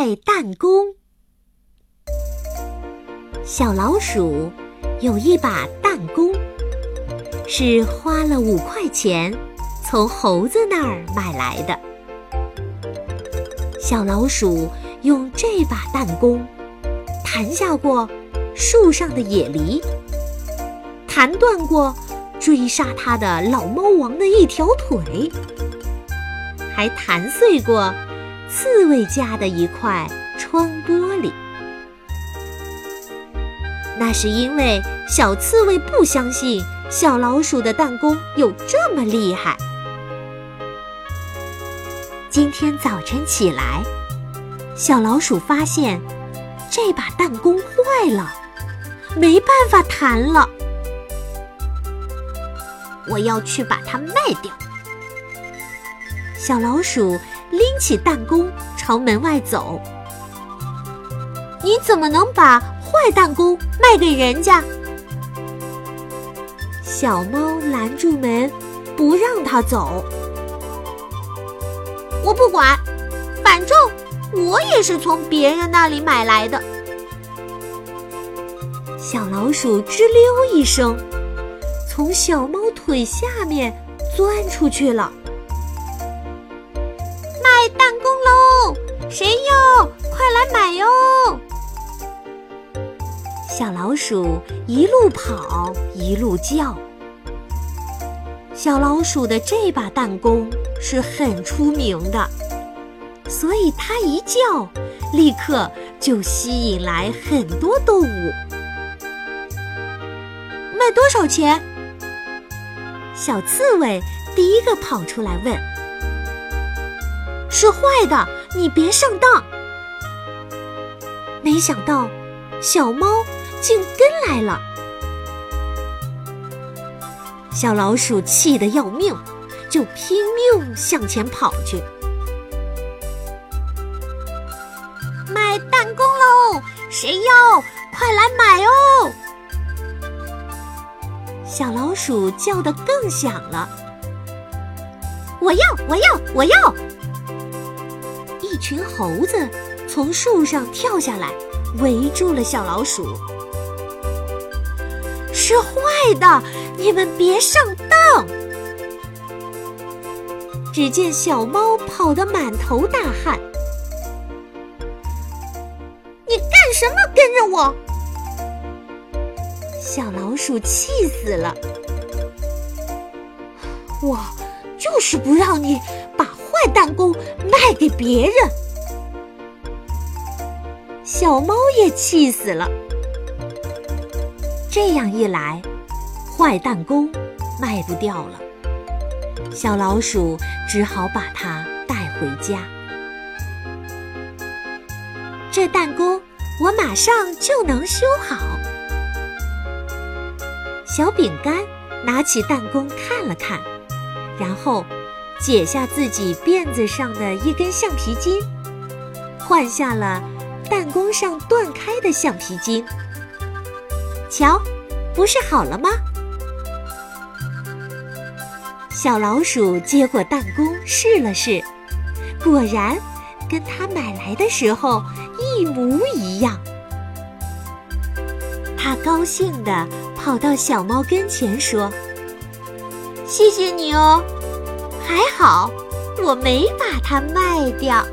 卖弹弓。小老鼠有一把弹弓，是花了五块钱从猴子那儿买来的。小老鼠用这把弹弓弹下过树上的野梨，弹断过追杀它的老猫王的一条腿，还弹碎过刺猬家的一块窗玻璃。那是因为小刺猬不相信小老鼠的弹弓有这么厉害。今天早晨起来，小老鼠发现这把弹弓坏了，没办法弹了。我要去把它卖掉。小老鼠拎起弹弓朝门外走。你怎么能把坏弹弓卖给人家？小猫拦住门，不让它走。我不管，反正我也是从别人那里买来的。小老鼠吱溜一声，从小猫腿下面钻出去了。喽！谁要？快来买哟！小老鼠一路跑，一路叫。小老鼠的这把弹弓是很出名的，所以它一叫，立刻就吸引来很多动物。卖多少钱？小刺猬第一个跑出来问：“是坏的，你别上当。”没想到，小猫。竟跟来了，小老鼠气得要命，就拼命向前跑去。卖弹弓喽！谁要？快来买哦！小老鼠叫得更响了。我要！我要！我要！群猴子从树上跳下来，围住了小老鼠。是坏的，你们别上当！只见小猫跑得满头大汗。你干什么跟着我？小老鼠气死了。我就是不让你把给别人。小猫也气死了。这样一来，坏弹弓卖不掉了。小老鼠只好把它带回家。这弹弓我马上就能修好。小饼干拿起弹弓看了看，然后解下自己辫子上的一根橡皮筋，换下了弹弓上断开的橡皮筋。瞧，不是好了吗？小老鼠接过弹弓试了试，果然跟他买来的时候一模一样。他高兴地跑到小猫跟前说：“谢谢你哦，还好我没把它卖掉。”